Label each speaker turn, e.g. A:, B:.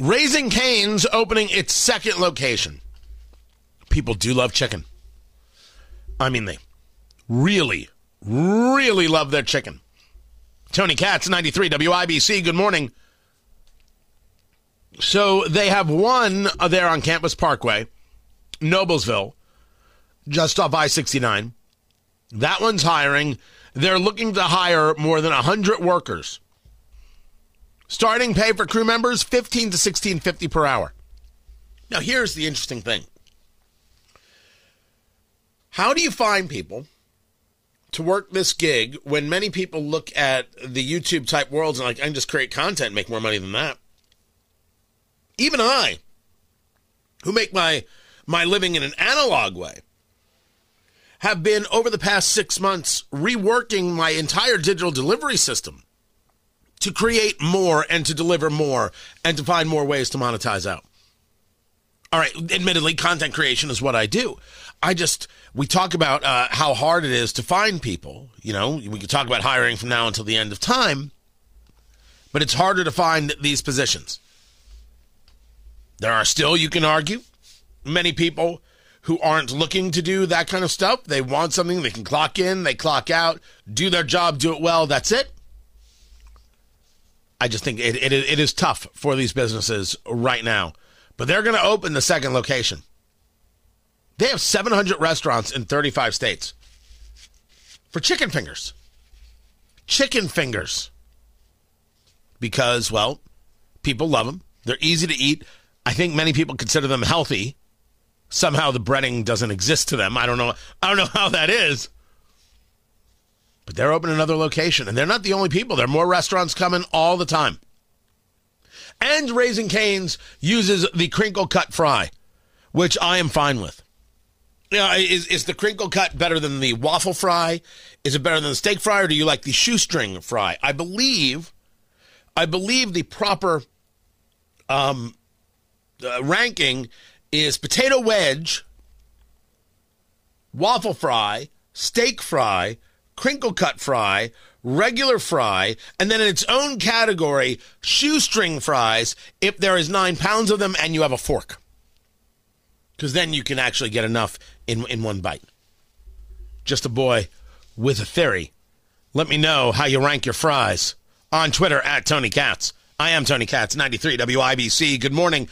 A: Raising Cane's opening its second location. People do love chicken. I mean, they really, really love their chicken. Tony Katz, 93 WIBC. Good morning. So they have one there on Campus Parkway, Noblesville, just off I 69. That one's hiring. They're looking to hire more than 100 workers. Starting pay for crew members 15 to 16.50 per hour. Now here's the interesting thing. How do you find people to work this gig when many people look at the YouTube type worlds and like I can just create content and make more money than that? Even I, who make my my living in an analog way, have been over the past six months reworking my entire digital delivery system to create more and to deliver more and to find more ways to monetize out. All right, admittedly, content creation is what I do. I just, we talk about uh, how hard it is to find people. You know, we could talk about hiring from now until the end of time, but it's harder to find these positions. There are still, you can argue, many people who aren't looking to do that kind of stuff. They want something they can clock in, they clock out, do their job, do it well, that's it. I just think it, it, it is tough for these businesses right now. But they're going to open the second location. They have 700 restaurants in 35 states for chicken fingers. Chicken fingers. Because, well, people love them. They're easy to eat. I think many people consider them healthy. Somehow the breading doesn't exist to them. I don't know. I don't know how that is. But they're opening another location, and they're not the only people. There are more restaurants coming all the time. And Raising Cane's uses the crinkle cut fry, which I am fine with. Know, is, is the crinkle cut better than the waffle fry? Is it better than the steak fry, or do you like the shoestring fry? I believe, I believe the proper um, uh, ranking is potato wedge, waffle fry, steak fry, crinkle cut fry, regular fry, and then in its own category, shoestring fries if there is nine pounds of them and you have a fork. Because then you can actually get enough in, in one bite. Just a boy with a theory. Let me know how you rank your fries on Twitter at Tony Katz. I am Tony Katz, 93 WIBC. Good morning.